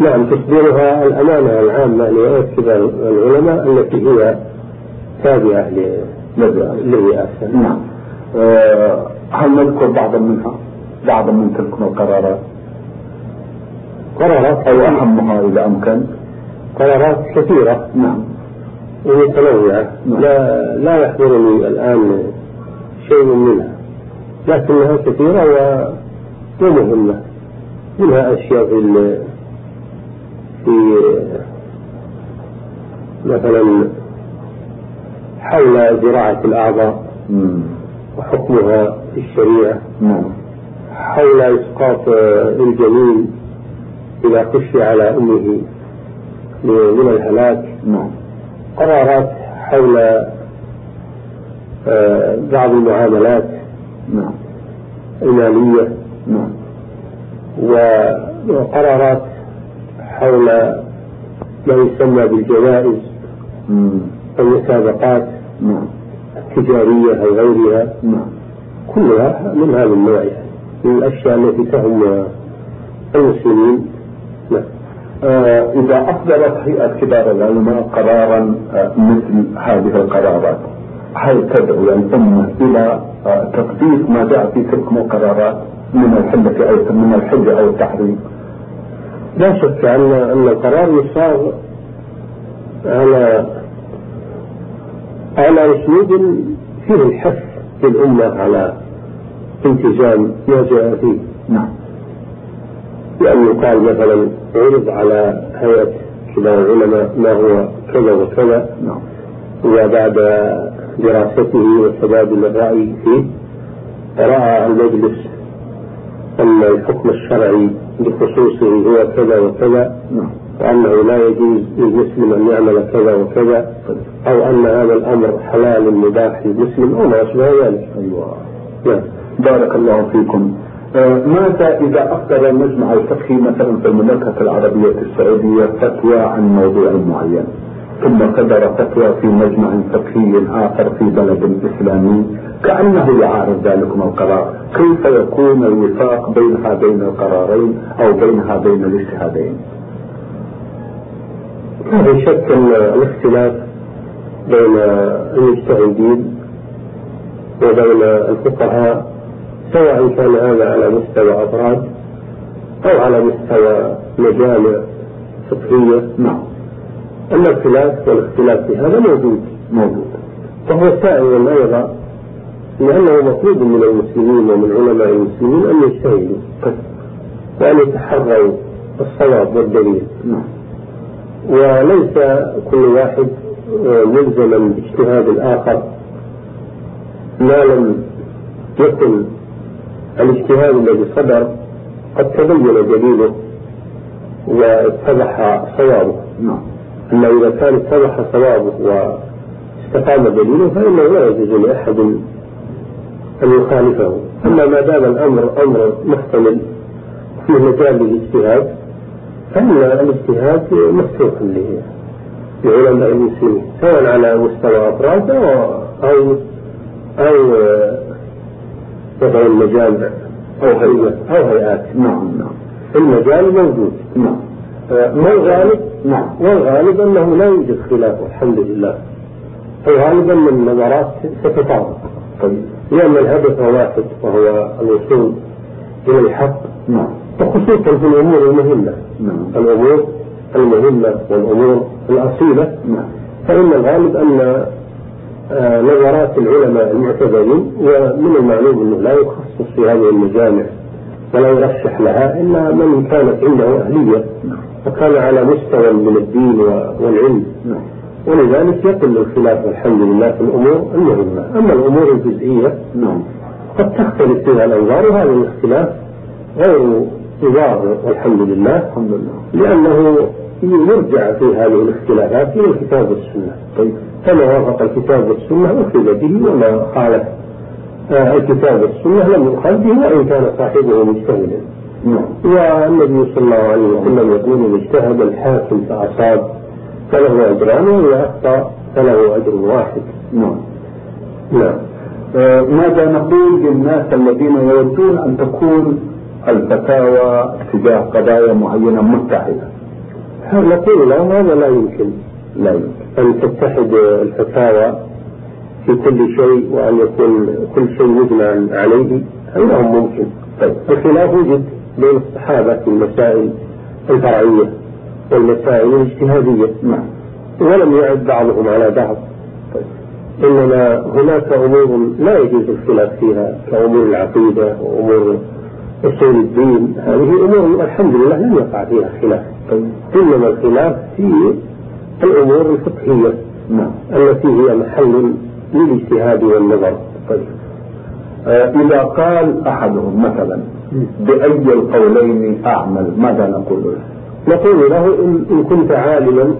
نعم تصدرها الأمانة العامة كبار العلماء التي هي تابعة للرئاسة. نعم. أه هل نذكر بعضا منها؟ بعضا من تلك القرارات؟ قرارات أو أهمها إذا أمكن؟ قرارات كثيرة. نعم. ومتنوعة نعم. لا لا يحضرني الآن شيء منها. لكنها كثيرة ومهمة. منها أشياء في في مثلا حول زراعة الأعضاء وحكمها في الشريعة نعم. حول إسقاط الجنين إذا خشي على أمه من الهلاك نعم. قرارات حول آه، بعض المعاملات نعم. المالية. وقرارات حول ما يسمى بالجوائز المسابقات نعم. التجارية أو غيرها نعم. كلها من هذا النوع يعني من الأشياء التي تهم المسلمين نعم. آه إذا أصدرت هيئة كبار العلماء قرارا آه مثل هذه القرارات هل تدعو الأمة إلى آه تطبيق ما جاء في تلك القرارات من الحلة أو من الحل أو التحريم؟ لا شك أن أن القرار يصاغ على على أسلوب فيه الحث للأمة على التزام ما جاء فيه. نعم. لأن يقال مثلا عرض على هيئة كبار العلماء ما هو كذا وكذا. نعم. وبعد دراسته وتبادل الرأي فيه رأى المجلس أن الحكم الشرعي بخصوصه هو كذا وكذا نعم. وأنه لا يجوز للمسلم أن يعمل كذا وكذا أو أن هذا الأمر حلال مباح للمسلم أو ما أشبه ذلك. أيوة. نعم. بارك الله فيكم. آه، ماذا إذا أصدر المجمع الفقهي مثلا في المملكة العربية السعودية فتوى عن موضوع معين؟ ثم صدر فتوى في مجمع فقهي آخر في بلد إسلامي. كأنه يعارض ذلك القرار. كيف يكون الوفاق بين هذين القرارين أو بين هذين الاجتهادين؟ في شك الاختلاف بين المجتهدين وبين الفقهاء سواء كان هذا على مستوى أفراد أو على مستوى مجامع فقهية. نعم. الاختلاف والاختلاف في هذا موجود موجود. وهو سائر أيضا لأنه مطلوب من المسلمين ومن علماء المسلمين أن يجتهدوا وأن يتحروا الصواب والدليل. نعم. وليس كل واحد ملزما باجتهاد الآخر. ما لم يكن الاجتهاد الذي صدر قد تبين دليله واتضح صوابه. نعم. أما إذا كان اتضح صوابه واستقام دليله فإنه لا يجوز لأحد أن يخالفه. أما ما دام الأمر أمر محتمل فيه مجال للاجتهاد فإن الاجتهاد مفتوح لعلماء المسلمين سواء على مستوى أفراد أو أو أو مثلا المجال أو هيئات أو هيئات. نعم نعم. المجال موجود. نعم. والغالب نعم. والغالب أنه لا يوجد خلاف الحمد لله. الغالب أن النظرات ستتطابق طيب. لأن الهدف واحد وهو الوصول إلى الحق. نعم. وخصوصا في الأمور المهمة. نعم. الأمور المهمة والأمور الأصيلة. نعم. فإن الغالب أن آه، نظرات العلماء المعتبرين ومن المعلوم أنه لا يخصص في هذه المجامع ولا يرشح لها إلا من كانت عنده أهلية. وكان على مستوى من الدين والعلم. نعم. ولذلك يقل الخلاف والحمد لله في الأمور المهمة. أما الأمور الجزئية نعم. قد تختلف فيها الأنظار وهذا الاختلاف غير مضار والحمد لله. الحمد لله. لأنه يرجع في هذه الاختلافات إلى الكتاب والسنة. طيب. فما وافق الكتاب والسنة أخذ به وما خالف آه، الكتاب والسنة لم يؤخذ به وإن كان صاحبه مجتهدا. والنبي صلى الله عليه وسلم يقول إن اجتهد الحاكم فأصاب فله أجران وإذا أخطأ فله أجر واحد. نعم. نعم. آه، ماذا نقول للناس الذين يودون أن تكون الفتاوى تجاه قضايا معينة متحدة؟ نقول لهم هذا لا يمكن. لا يمكن. أن تتحد الفتاوى في كل شيء وأن يكون كل شيء مجمع عليه؟ عندهم ممكن. طيب. الخلاف وجد بين الصحابة في المسائل الفرعية والمسائل الاجتهادية. نعم. ولم يعد بعضهم على بعض. طيب إنما هناك أمور لا يجوز الخلاف فيها كأمور العقيدة وأمور أصول الدين. هذه أمور الحمد لله لم يقع فيها خلاف. طيب. إنما الخلاف في الأمور الفقهية نعم. التي هي محل للاجتهاد والنظر. طيب. آه إذا قال أحدهم مثلا بأي القولين أعمل ماذا نقول له؟ نقول له إن, إن كنت عالما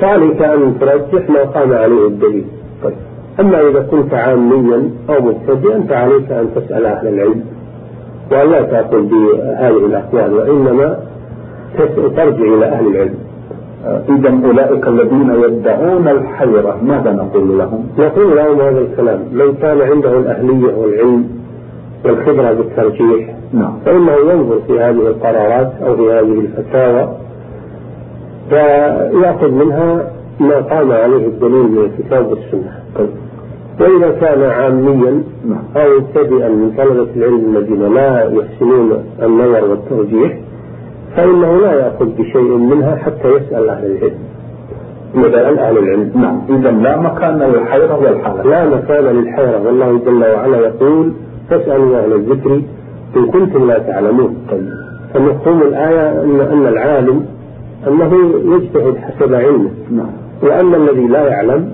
فعليك أن ترجح ما قام عليه الدليل طيب أما إذا كنت عاميا أو مبتدئا فعليك أن تسأل أهل العلم وأن لا تأخذ بهذه الأقوال وإنما ترجع إلى أهل العلم آه إذا أولئك الذين يدعون الحيرة ماذا نقول لهم؟ نقول لهم هذا الكلام من كان عنده الأهلية والعلم والخبرة بالترجيح. نعم. فإنه ينظر في هذه القرارات أو في هذه الفتاوى فيأخذ منها ما قام عليه الدليل من الكتاب والسنة. طيب. وإذا كان عاميا نعم. أو مبتدئا من طلبة العلم الذين لا يحسنون النظر والترجيح فإنه لا يأخذ بشيء منها حتى يسأل أهل العلم. يسأل أهل العلم. نعم. إذا لا مكان للحيرة والحالة لا مكان للحيرة. والله جل وعلا يقول فاسألوا أهل الذكر إن كنتم لا تعلمون. طيب. فمفهوم الآية أن أن العالم أنه يجتهد حسب علمه. نعم. وأما الذي لا يعلم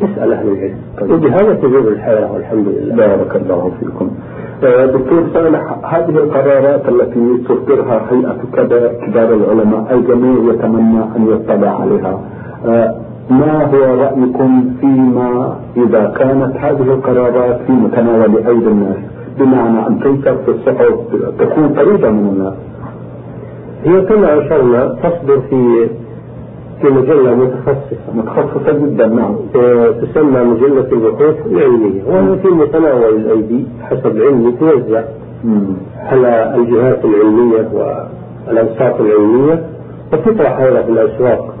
يسأل أهل العلم. طيب. وبهذا تزول الحيرة والحمد لله. بارك الله فيكم. آه، دكتور صالح هذه القرارات التي تصدرها هيئة كبار كبار العلماء الجميع يتمنى أن يطلع عليها. آه، ما هو رأيكم فيما إذا كانت هذه القرارات في متناول أيدي الناس؟ بمعنى أن تنشر في الصحف تكون قريبة من الناس. هي كما أشرنا تصدر في في مجلة متخصصة متخصصة جدا نعم. آه، تسمى مجلة البحوث العلمية. وهي في متناول الأيدي حسب علمي توزع. على الجهات العلمية والأنشطة العلمية وتطرح أيضا في الأسواق.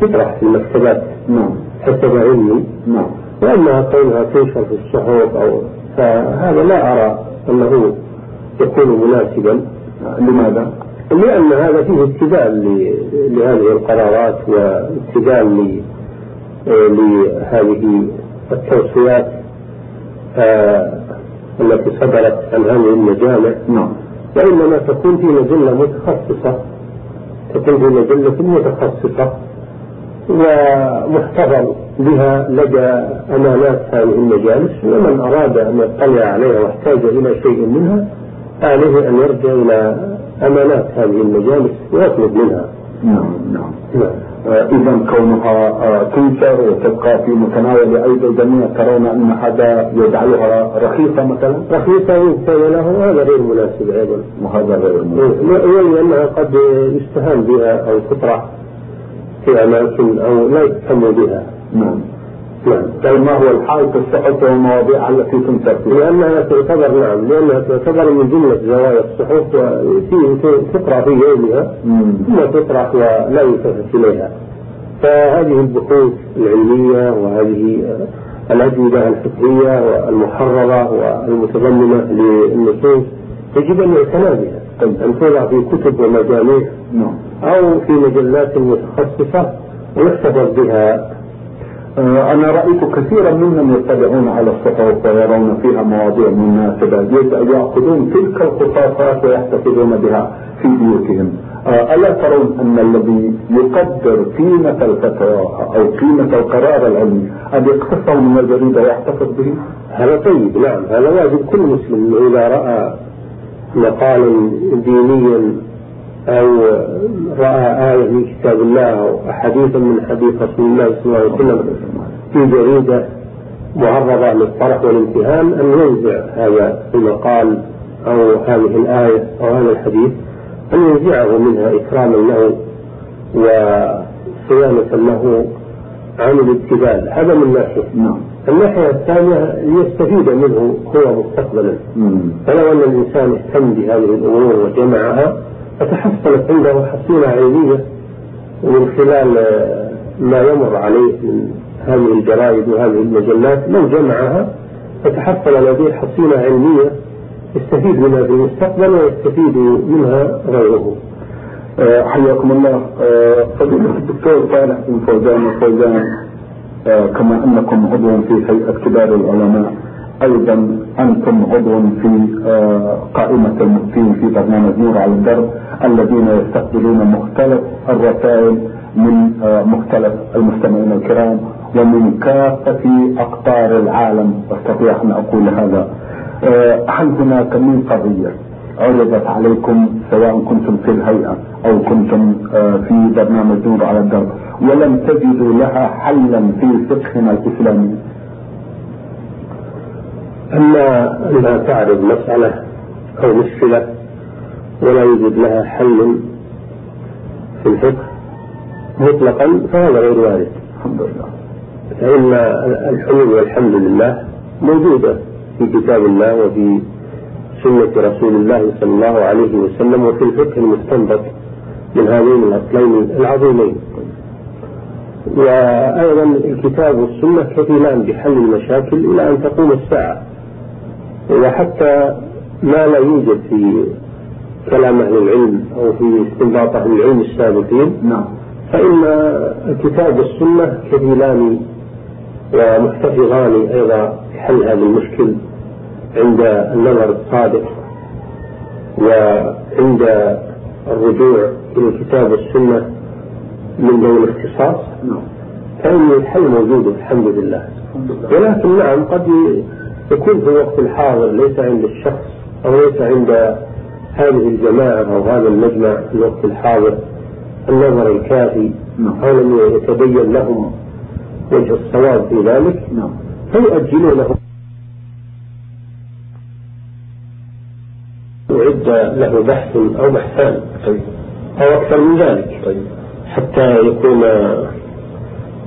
تطرح في المكتبات. نعم. حسب علمي. نعم. وأما كونها تنشر في الصحف أو فهذا لا أرى أنه يكون مناسبا. لماذا؟ لأن هذا فيه اتباع ل- لهذه القرارات واتباع ل- آه، لهذه التوصيات آه، التي صدرت عن هذه المجامع. نعم. وإنما تكون في مجلة متخصصة. تكون في مجلة متخصصة. ومحتفظ بها لدى أمانات هذه المجالس ومن أراد أن يطلع عليها واحتاج إلى شيء منها عليه أن يرجع إلى أمانات هذه المجالس ويطلب منها. نعم نعم. نعم. إذا كونها آه، تنشر وتبقى في متناول أيدي الجميع ترون أن هذا يجعلها رخيصة مثلا؟ رخيصة كان له هذا غير مناسب أيضا. وهذا غير مناسب. ولأنها قد يستهان بها أو تطرح. في أماكن أو لا يهتم بها نعم نعم طيب ما هو الحال في الصحف والمواضيع التي تنشر فيها؟ لأنها تعتبر نعم لأنها تعتبر من جملة زوايا الصحف وفي تقرأ في يومها. ثم تطرح ولا يلتفت إليها فهذه البحوث العلمية وهذه الأجوبة الفقهية والمحررة والمتضمنة للنصوص يجب أن يعتنى بها أن توضع في كتب ومجاميع. نعم. أو في مجلات متخصصة ويحتفظ بها. آه، أنا رأيت كثيرا ممن يطلعون على الصحف ويرون فيها مواضيع مناسبة. يأخذون تلك الخصاصات ويحتفظون بها في بيوتهم. آه، ألا ترون أن الذي يقدر قيمة الفتوى أو قيمة القرار العلمي أن يقتصر من الجريدة ويحتفظ به؟ هذا طيب نعم. هذا واجب. كل مسلم إذا رأى مقالا دينيا أو رأى آية من كتاب الله أو حديثا من حديث رسول الله صلى الله عليه وسلم في جريدة معرضة للطرح والامتهان أن ينزع هذا المقال أو هذه الآية أو هذا الحديث أن ينزعه منها إكراما له وصيانة له عن الابتذال هذا من ناحية. نعم. الناحية الثانية ليستفيد منه هو مستقبلا. فلو أن الإنسان اهتم بهذه الأمور وجمعها فتحصلت عنده حصيلة علمية ومن خلال ما يمر عليه من هذه الجرائد وهذه المجلات لو جمعها فتحصل لديه حصيلة علمية يستفيد منها في المستقبل ويستفيد منها غيره. آه، حياكم الله آه، فضيلة الدكتور صالح بن فوزان وفوزان كما أنكم عضو في هيئة كبار العلماء. أيضا أنتم عضو في قائمة المفتين في برنامج نور على الدرب الذين يستقبلون مختلف الرسائل من مختلف المستمعين الكرام ومن كافة أقطار العالم. أستطيع أن أقول هذا. هل هناك من قضية عرضت عليكم سواء كنتم في الهيئة أو كنتم آه، في برنامج نور على الدرب. ولم تجدوا لها حلا في فقهنا الإسلامي. أما انها تعرض مسألة أو مشكلة ولا يوجد لها حل في الفقه مطلقا فهذا غير وارد. الحمد لله. فإن الحلول والحمد لله موجودة في كتاب الله وفي سنة رسول الله صلى الله عليه وسلم وفي الفقه المستنبط من هذين الأصلين العظيمين. وأيضا الكتاب والسنة كفيلان بحل المشاكل إلى أن تقوم الساعة. وحتى ما لا يوجد في كلام أهل العلم أو في استنباط أهل العلم السابقين. نعم. فإن الكتاب والسنة كفيلان ومحتفظان أيضا بحل هذا المشكل؟ عند النظر الصادق وعند الرجوع إلى الكتاب والسنة من دون الاختصاص نعم. فإن الحل موجود الحمد لله ولكن نعم قد يكون في الوقت الحاضر ليس عند الشخص أو ليس عند هذه الجماعة أو هذا المجمع في الوقت الحاضر النظر الكافي نعم. أو لم يتبين لهم وجه الصواب في ذلك نعم. فيؤجلونه أعد له بحث أو بحثان. طيب. أو أكثر من ذلك. طيب. حتى يكون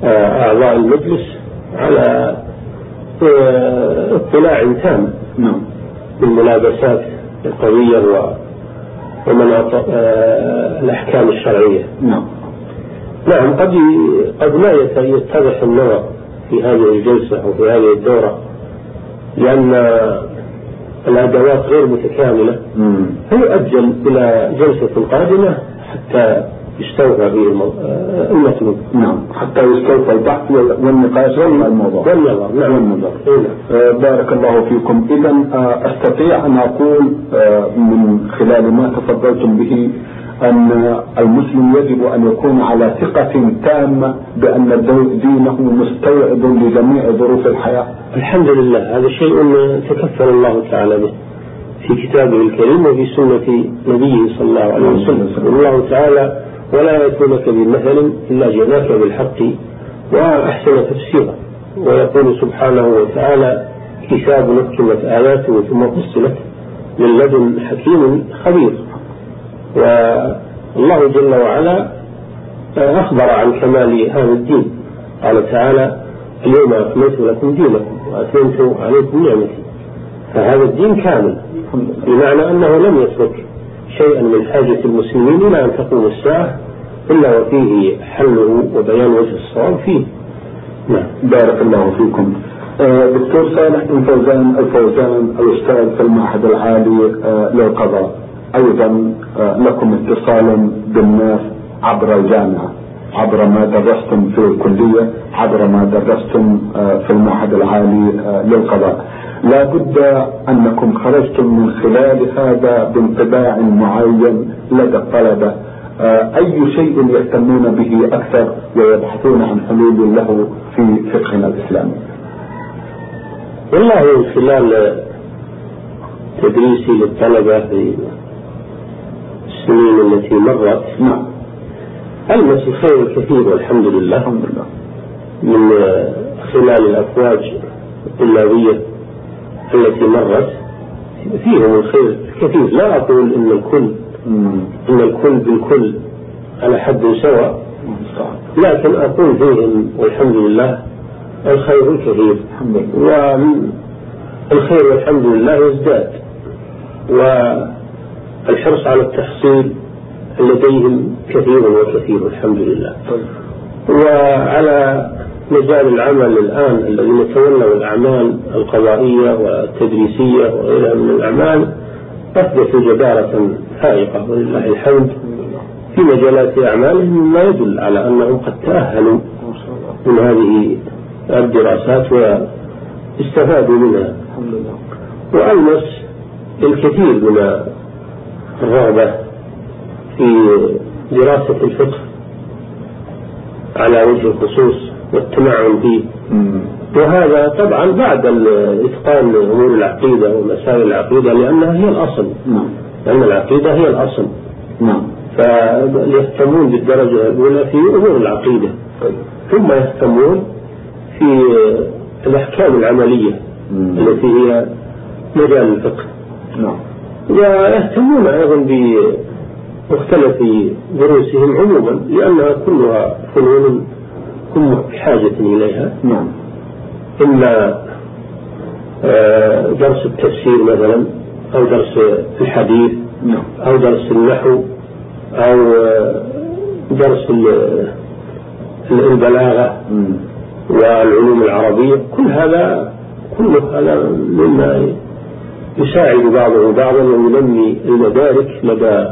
آه، أعضاء المجلس على آه، اطلاع تام. نعم. بالملابسات القوية ومناط آه، الأحكام الشرعية. نعم. نعم قد قد لا يتضح النظر في هذه الجلسة أو في هذه الدورة لأن الأدوات غير متكاملة. فيؤجل إلى جلسة قادمة حتى يستوفى آه، المطلوب نعم. حتى يستوفى البحث والنقاش والموضوع. والنظر نعم. والنظر نعم. آه بارك الله فيكم. إذا آه أستطيع أن أقول آه من خلال ما تفضلتم به أن المسلم يجب أن يكون على ثقة تامة بأن دينه مستوعب لجميع ظروف الحياة. الحمد لله هذا شيء تكفل الله تعالى به في كتابه الكريم وفي سنة نبيه صلى الله عليه وسلم. الله تعالى ولا يأتونك بمثل إلا جئناك بالحق وأحسن تفسيرا. ويقول سبحانه وتعالى كتاب نكتمت آياته ثم فصلت من لدن حكيم خبير. والله جل وعلا أخبر عن كمال هذا الدين. قال تعالى اليوم أكملت لكم دينكم وأتممت عليكم نعمتي. فهذا الدين كامل بمعنى أنه لم يترك شيئا من حاجة المسلمين إلى أن تقوم الساعة إلا وفيه حله وبيان وجه الصواب فيه. نعم. بارك الله فيكم. آه، دكتور صالح بن فوزان الفوزان الأستاذ في المعهد العالي آه، للقضاء. أيضا آه، لكم اتصال بالناس عبر الجامعة عبر ما درستم في الكلية عبر ما درستم في المعهد العالي للقضاء. لا بد أنكم خرجتم من خلال هذا بانطباع معين لدى الطلبة. أي شيء يهتمون به أكثر ويبحثون عن حلول له في فقهنا الإسلامي. والله من خلال تدريسي للطلبة في السنين التي مرت. نعم. ألمس الخير الكثير والحمد لله. الحمد لله. من خلال الأفواج الطلابية التي مرت فيهم الخير الكثير لا أقول إن الكل إن الكل بالكل على حد سواء لكن أقول فيهم والحمد لله الخير الكثير. والخير والحمد لله يزداد. والحرص على التحصيل لديهم كثير وكثير الحمد لله. وعلى مجال العمل الآن الذين تولوا الأعمال القضائية والتدريسية وغيرها من الأعمال أثبتوا جدارة فائقة ولله الحمد. في مجالات أعمالهم ما يدل على أنهم قد تأهلوا من هذه الدراسات واستفادوا منها. وألمس الكثير من الرغبة في دراسة الفقه على وجه الخصوص والتمعن فيه. وهذا طبعا بعد إتقان أمور العقيدة ومسائل العقيدة لأنها هي الأصل. نعم. لأن العقيدة هي الأصل. نعم. فيهتمون بالدرجة الأولى في أمور العقيدة. ثم يهتمون في الأحكام العملية التي هي مجال الفقه. نعم. ويهتمون أيضا بمختلف دروسهم عموما لأنها كلها فنون هم بحاجة إليها. نعم. إما آه، درس التفسير مثلا أو درس الحديث نعم. أو درس النحو أو آه، درس البلاغة والعلوم العربية. كل هذا كل هذا مما يساعد بعضه بعضا وينمي المدارك لدى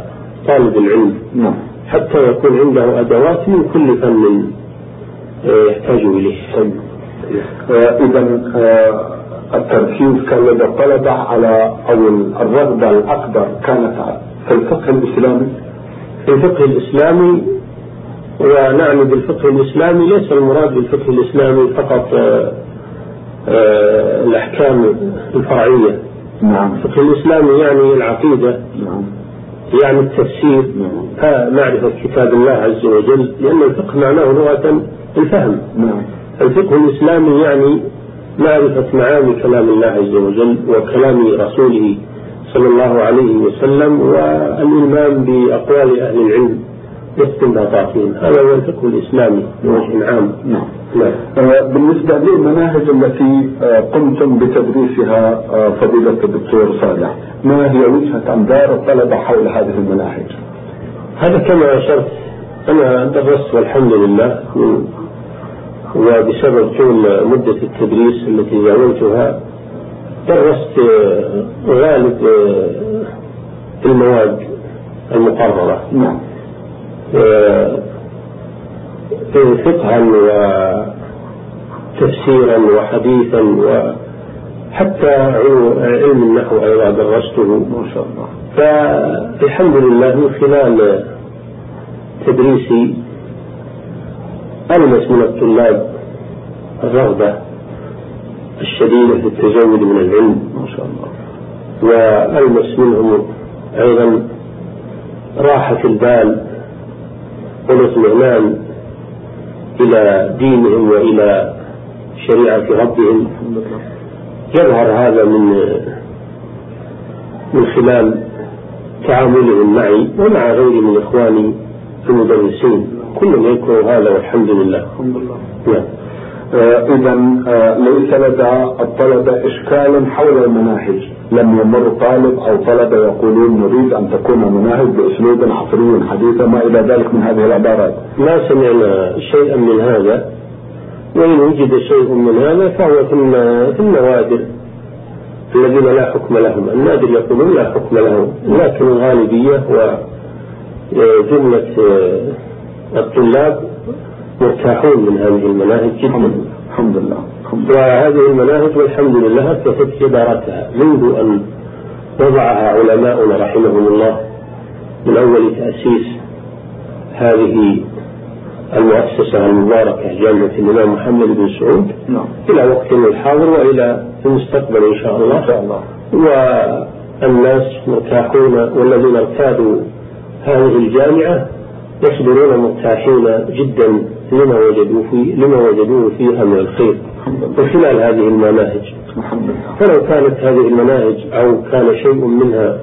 طالب العلم. نعم. حتى يكون عنده أدوات من كل فن يحتاج إليه. إذا آه، التركيز كان لدى الطلبة على أو الرغبة الأكبر كانت في الفقه الإسلامي. في الفقه الإسلامي ونعني بالفقه الإسلامي ليس المراد بالفقه الإسلامي فقط آه، آه، الأحكام الفرعية. نعم. الفقه الإسلامي يعني العقيدة نعم. يعني التفسير نعم. معرفة كتاب الله عز وجل لأن الفقه معناه لغة الفهم. نعم. الفقه الإسلامي يعني معرفة معاني كلام الله عز وجل وكلام رسوله صلى الله عليه وسلم والإلمام بأقوال أهل العلم. واستنباطاتهم هذا هو الفقه الإسلامي بوجه عام. نعم. نعم. آه، بالنسبة للمناهج التي آه، قمتم بتدريسها آه، فضيلة الدكتور صالح ما هي وجهة أنظار الطلبة حول هذه المناهج؟ هذا كما أشرت أنا درست والحمد لله وبسبب طول مدة التدريس التي زاولتها درست غالب المواد المقررة. نعم. فقها وتفسيرا وحديثا وحتى علم النحو أيضا درسته. ما شاء الله. فالحمد لله من خلال تدريسي ألمس من الطلاب الرغبة الشديدة في التزود من العلم. ما شاء الله. وألمس منهم أيضا راحة البال والاطمئنان إلى دينهم وإلى شريعة ربهم. يظهر هذا من من خلال تعاملهم معي ومع غيري من إخواني المدرسين. كلهم يذكروا هذا والحمد لله. الحمد لله نعم. اذا آه ليس لدى الطلبة إشكال حول المناهج. لم يمر طالب أو طلبة يقولون نريد أن تكون المناهج بأسلوب عصري حديث ما إلى ذلك من هذه العبارات. ما سمعنا شيئا من هذا. وإن وجد شيء من هذا فهو في النوادر الذين لا حكم لهم. النادر يقولون لا حكم لهم. لكن الغالبية وجملة الطلاب مرتاحون من هذه المناهج جدا. الحمد لله. وهذه المناهج والحمد لله اثبتت جدارتها منذ أن وضعها علماؤنا رحمهم الله من أول تأسيس هذه المؤسسة المباركة جامعة الإمام محمد بن سعود نعم. إلى وقتنا الحاضر وإلى المستقبل إن شاء الله. إن شاء الله. والناس مرتاحون والذين ارتادوا هذه الجامعة يصدرون مرتاحين جدا لما وجدوا في لما وجدوه فيها من الخير. من خلال هذه المناهج. فلو كانت هذه المناهج أو كان شيء منها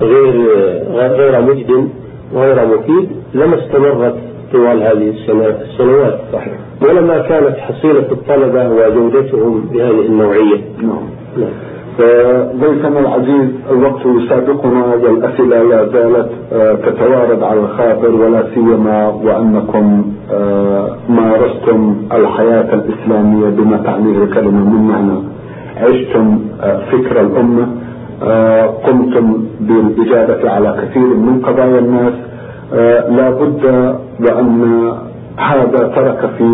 غير غير مجد وغير مفيد لما استمرت طوال هذه السنوات. صحيح. ولما كانت حصيلة الطلبة وجودتهم بهذه النوعية. نعم. ضيفنا العزيز الوقت يسابقنا والأسئلة لا زالت آه، تتوارد على الخاطر ولا سيما وأنكم آه، مارستم الحياة الإسلامية بما تعنيه الكلمة من معنى. عشتم آه، فكر الأمة قمتم بالإجابة على كثير من قضايا الناس. لا بد وأن هذا ترك في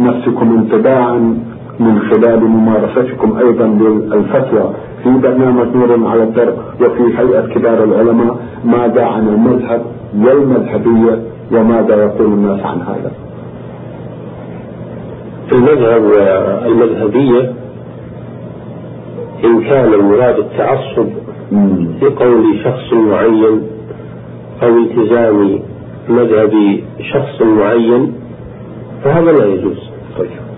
نفسكم انطباعا من خلال ممارستكم أيضا للفتوى في برنامج نور على الدرب وفي هيئة كبار العلماء ماذا عن المذهب والمذهبية وماذا يقول الناس عن هذا؟ المذهب والمذهبية إن كان المراد التعصب لقول شخص معين أو التزام مذهب شخص معين فهذا لا يجوز. طيب.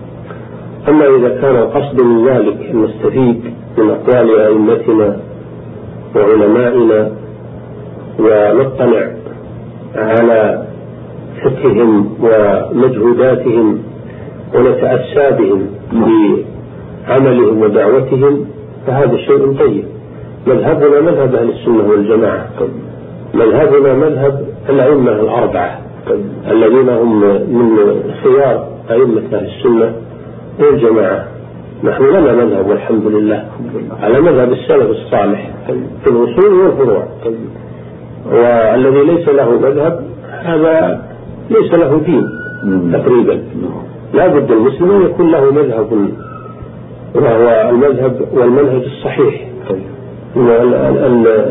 أما إذا كان القصد من ذلك أن نستفيد من أقوال أئمتنا وعلمائنا ونطلع على فقههم ومجهوداتهم ونتأسى بهم في عملهم ودعوتهم فهذا شيء طيب. مذهبنا مذهب أهل السنة والجماعة. مذهبنا مذهب الأئمة الأربعة الذين هم من خيار أئمة أهل السنة. والجماعة نحن لنا مذهب والحمد لله. على مذهب السلف الصالح في الوصول والفروع. والذي ليس له مذهب هذا ليس له دين تقريبا. لا بد المسلم أن يكون له مذهب وهو المذهب والمنهج الصحيح.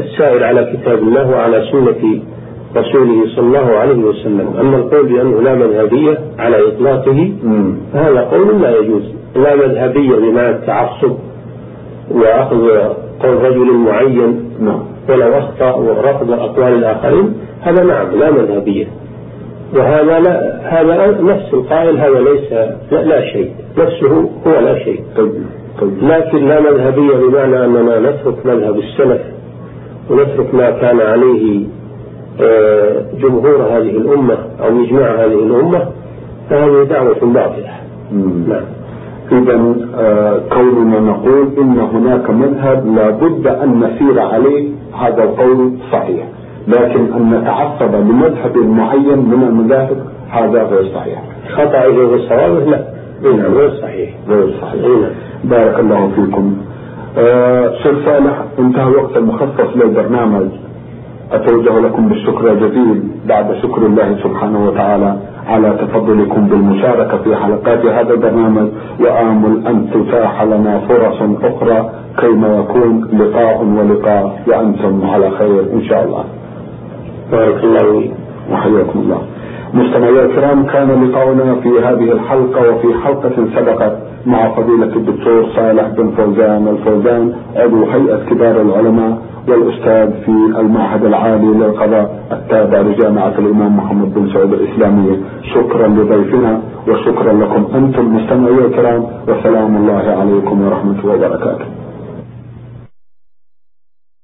السائر على كتاب الله وعلى سنة رسوله صلى الله عليه وسلم أما القول بأنه لا مذهبية على إطلاقه فهذا قول لا يجوز لا مذهبية بمعنى التعصب وأخذ قول رجل معين نعم. ولو أخطأ ورفض أقوال الآخرين هذا نعم لا مذهبية وهذا لا هذا نفس القائل هذا ليس لا, لا شيء نفسه هو لا شيء طيب. طيب. لكن لا مذهبية بمعنى أننا نترك مذهب السلف ونترك ما كان عليه جمهور هذه الأمة أو مجمع هذه الأمة فهذه دعوة باطلة. نعم. إذا آه، كوننا نقول إن هناك مذهب لابد أن نسير عليه هذا القول صحيح. لكن أن نتعصب لمذهب معين من المذاهب هذا غير صحيح. خطأ وصوابه لا. نعم غير صحيح. غير صحيح. نعم. بارك الله فيكم. آه شيخ صالح انتهى الوقت المخصص للبرنامج. أتوجه لكم بالشكر الجزيل بعد شكر الله سبحانه وتعالى على تفضلكم بالمشاركة في حلقات هذا البرنامج وآمل أن تتاح لنا فرص أخرى كيما يكون لقاء ولقاء وأنتم على خير إن شاء الله. بارك الله وحياكم الله. مستمعي الكرام كان لقاؤنا في هذه الحلقة وفي حلقة سبقت. مع فضيلة الدكتور صالح بن فوزان. الفوزان عضو هيئة كبار العلماء والأستاذ في المعهد العالي للقضاء التابع لجامعة الإمام محمد بن سعود الإسلامية. شكرا لضيفنا وشكرا لكم أنتم مستمعي الكرام وسلام الله عليكم ورحمة وبركاته.